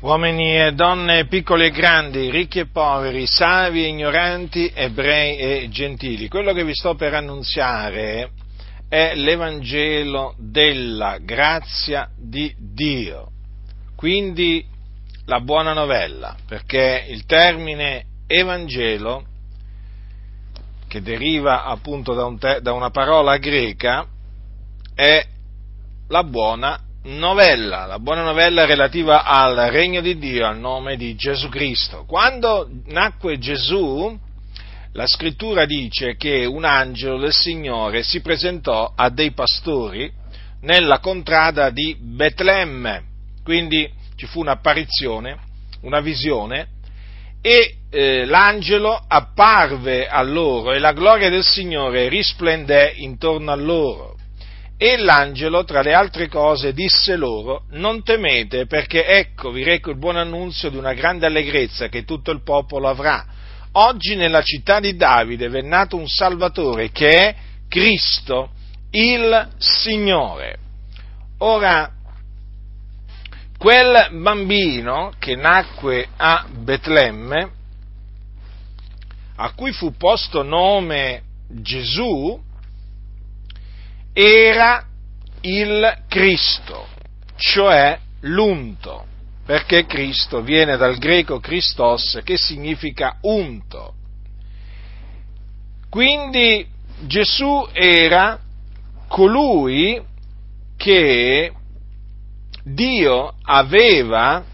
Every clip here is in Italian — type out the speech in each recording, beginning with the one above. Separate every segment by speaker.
Speaker 1: uomini e donne, piccoli e grandi, ricchi e poveri, savi e ignoranti, ebrei e gentili. Quello che vi sto per annunziare è l'Evangelo della grazia di Dio, quindi la buona novella, perché il termine Evangelo, che deriva appunto da, un te- da una parola greca, è la buona novella, la buona novella relativa al regno di Dio, al nome di Gesù Cristo. Quando nacque Gesù, la scrittura dice che un angelo del Signore si presentò a dei pastori nella contrada di Betlemme, quindi ci fu un'apparizione, una visione, e eh, l'angelo apparve a loro e la gloria del Signore risplendé intorno a loro e l'angelo, tra le altre cose, disse loro, non temete, perché ecco vi reco il buon annunzio di una grande allegrezza che tutto il popolo avrà. Oggi nella città di Davide è nato un Salvatore che è Cristo, il Signore. Ora, quel bambino che nacque a Betlemme, a cui fu posto nome Gesù, era il Cristo, cioè l'unto, perché Cristo viene dal greco Christos che significa unto. Quindi Gesù era colui che Dio aveva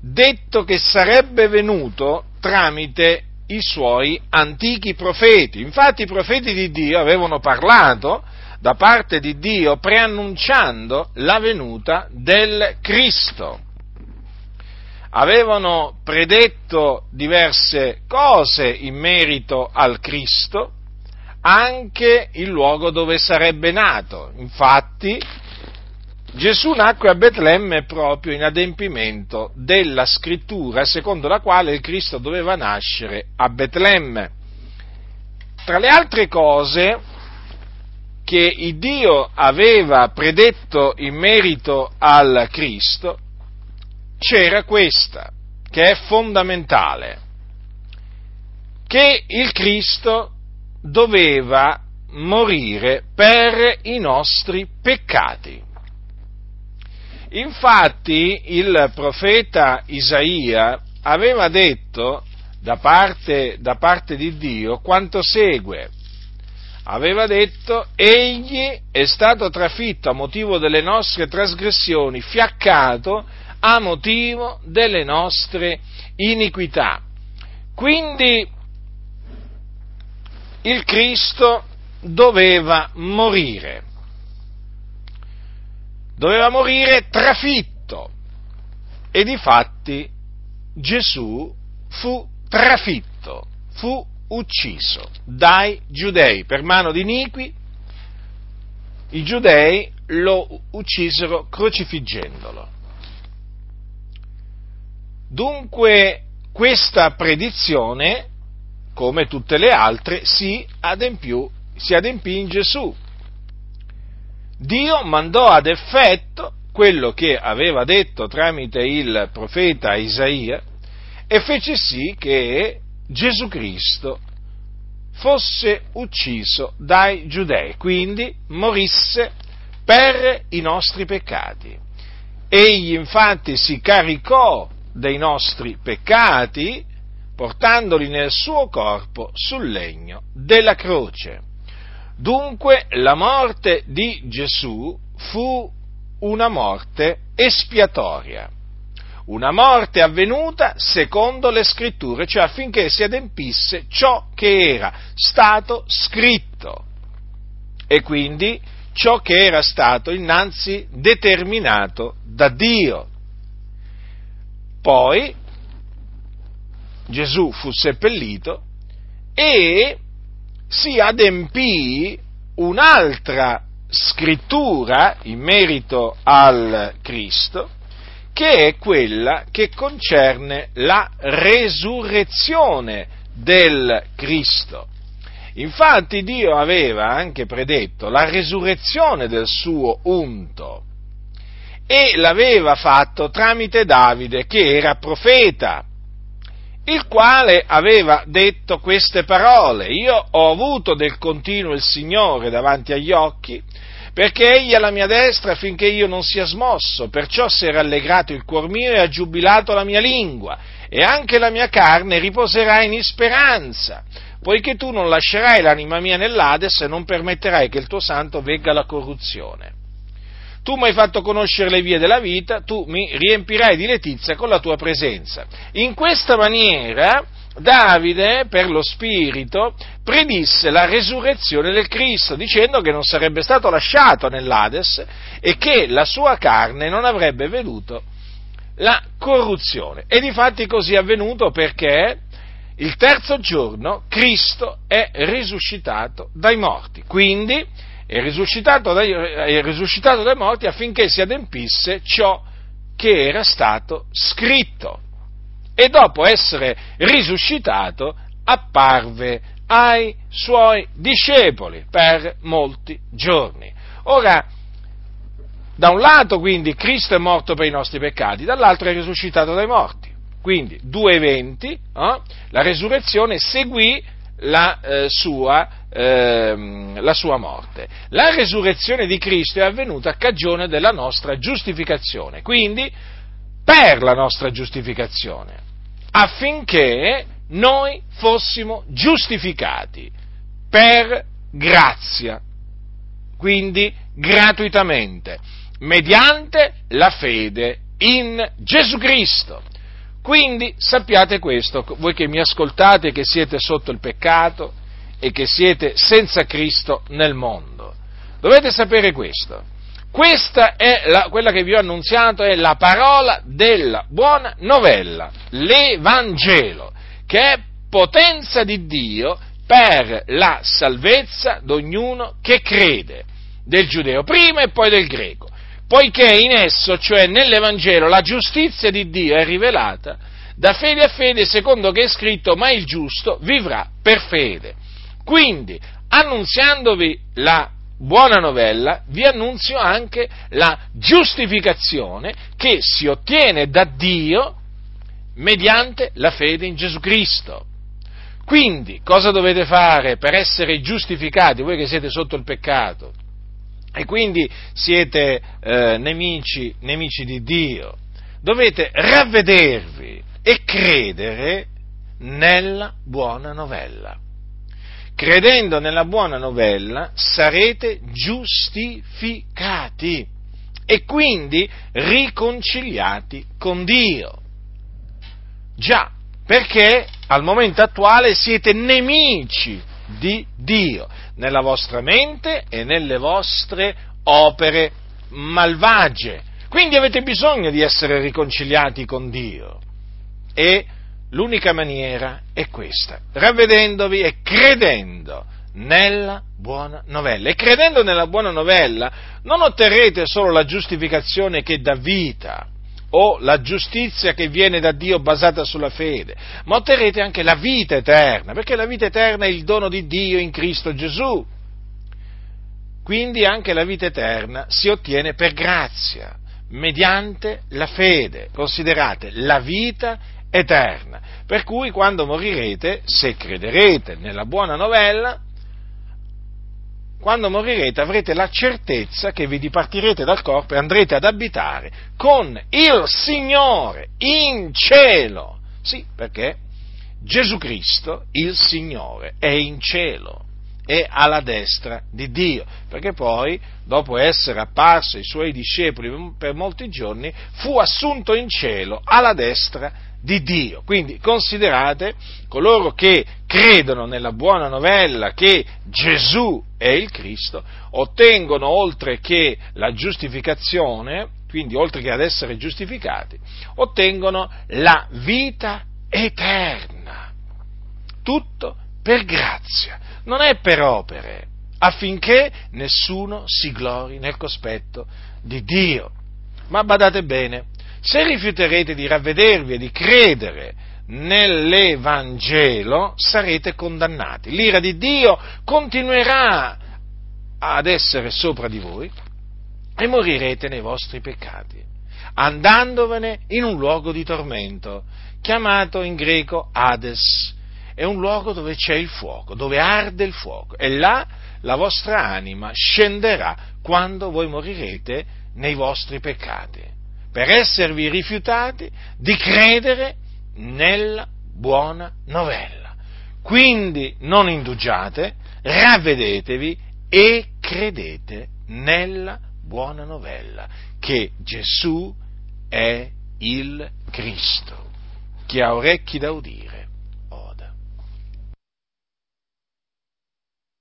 Speaker 1: detto che sarebbe venuto tramite i suoi antichi profeti. Infatti i profeti di Dio avevano parlato da parte di Dio preannunciando la venuta del Cristo. Avevano predetto diverse cose in merito al Cristo, anche il luogo dove sarebbe nato. Infatti Gesù nacque a Betlemme proprio in adempimento della scrittura secondo la quale il Cristo doveva nascere a Betlemme. Tra le altre cose che il Dio aveva predetto in merito al Cristo, c'era questa, che è fondamentale, che il Cristo doveva morire per i nostri peccati. Infatti il profeta Isaia aveva detto da parte, da parte di Dio quanto segue. Aveva detto, egli è stato trafitto a motivo delle nostre trasgressioni, fiaccato a motivo delle nostre iniquità. Quindi il Cristo doveva morire doveva morire trafitto. E difatti Gesù fu trafitto, fu ucciso dai giudei per mano di Iniqui. I giudei lo uccisero crocifiggendolo. Dunque questa predizione, come tutte le altre, si adempì, si adempì in Gesù Dio mandò ad effetto quello che aveva detto tramite il profeta Isaia e fece sì che Gesù Cristo fosse ucciso dai giudei, quindi morisse per i nostri peccati. Egli infatti si caricò dei nostri peccati portandoli nel suo corpo sul legno della croce. Dunque la morte di Gesù fu una morte espiatoria, una morte avvenuta secondo le scritture, cioè affinché si adempisse ciò che era stato scritto e quindi ciò che era stato innanzi determinato da Dio. Poi Gesù fu seppellito e si adempì un'altra scrittura in merito al Cristo, che è quella che concerne la resurrezione del Cristo. Infatti Dio aveva anche predetto la resurrezione del suo unto e l'aveva fatto tramite Davide, che era profeta, il quale aveva detto queste parole. Io ho avuto del continuo il Signore davanti agli occhi, perché egli è alla mia destra affinché io non sia smosso, perciò si è rallegrato il cuor mio e ha giubilato la mia lingua, e anche la mia carne riposerà in speranza, poiché tu non lascerai l'anima mia nell'Ades e non permetterai che il tuo santo vegga la corruzione. Tu mi hai fatto conoscere le vie della vita, tu mi riempirai di letizia con la tua presenza. In questa maniera Davide, per lo Spirito, predisse la resurrezione del Cristo, dicendo che non sarebbe stato lasciato nell'Ades e che la sua carne non avrebbe veduto la corruzione. E difatti così è avvenuto perché il terzo giorno Cristo è risuscitato dai morti. Quindi è risuscitato dai, è risuscitato dai morti affinché si adempisse ciò che era stato scritto. E dopo essere risuscitato apparve ai suoi discepoli per molti giorni. Ora, da un lato quindi Cristo è morto per i nostri peccati, dall'altro è risuscitato dai morti. Quindi due eventi, eh? la resurrezione seguì la, eh, sua, eh, la sua morte. La resurrezione di Cristo è avvenuta a cagione della nostra giustificazione, quindi per la nostra giustificazione, affinché noi fossimo giustificati per grazia, quindi gratuitamente mediante la fede in Gesù Cristo. Quindi sappiate questo, voi che mi ascoltate, che siete sotto il peccato e che siete senza Cristo nel mondo. Dovete sapere questo. Questa è la, quella che vi ho annunziato, è la parola della buona novella, l'Evangelo, che è potenza di Dio per la salvezza di ognuno che crede, del giudeo prima e poi del greco poiché in esso, cioè nell'Evangelo, la giustizia di Dio è rivelata, da fede a fede, secondo che è scritto, ma il giusto vivrà per fede. Quindi, annunziandovi la buona novella, vi annunzio anche la giustificazione che si ottiene da Dio mediante la fede in Gesù Cristo. Quindi, cosa dovete fare per essere giustificati, voi che siete sotto il peccato? E quindi siete eh, nemici, nemici di Dio. Dovete ravvedervi e credere nella buona novella. Credendo nella buona novella sarete giustificati e quindi riconciliati con Dio. Già, perché al momento attuale siete nemici di Dio, nella vostra mente e nelle vostre opere malvagie. Quindi avete bisogno di essere riconciliati con Dio. E l'unica maniera è questa, ravvedendovi e credendo nella buona novella. E credendo nella buona novella non otterrete solo la giustificazione che dà vita, o la giustizia che viene da Dio basata sulla fede, ma otterrete anche la vita eterna, perché la vita eterna è il dono di Dio in Cristo Gesù. Quindi anche la vita eterna si ottiene per grazia, mediante la fede. Considerate la vita eterna. Per cui quando morirete, se crederete nella buona novella, quando morirete avrete la certezza che vi dipartirete dal corpo e andrete ad abitare con il Signore in cielo. Sì, perché Gesù Cristo, il Signore, è in cielo è alla destra di Dio, perché poi, dopo essere apparso ai suoi discepoli per molti giorni, fu assunto in cielo alla destra di Dio. Quindi considerate coloro che credono nella buona novella che Gesù è il Cristo, ottengono oltre che la giustificazione, quindi oltre che ad essere giustificati, ottengono la vita eterna. Tutto per grazia non è per opere, affinché nessuno si glori nel cospetto di Dio. Ma badate bene, se rifiuterete di ravvedervi e di credere nell'Evangelo, sarete condannati. L'ira di Dio continuerà ad essere sopra di voi e morirete nei vostri peccati, andandovene in un luogo di tormento, chiamato in greco Hades. È un luogo dove c'è il fuoco, dove arde il fuoco, e là la vostra anima scenderà quando voi morirete nei vostri peccati, per esservi rifiutati di credere nella buona novella. Quindi non indugiate, ravvedetevi e credete nella buona novella, che Gesù è il Cristo. Chi ha orecchi da udire,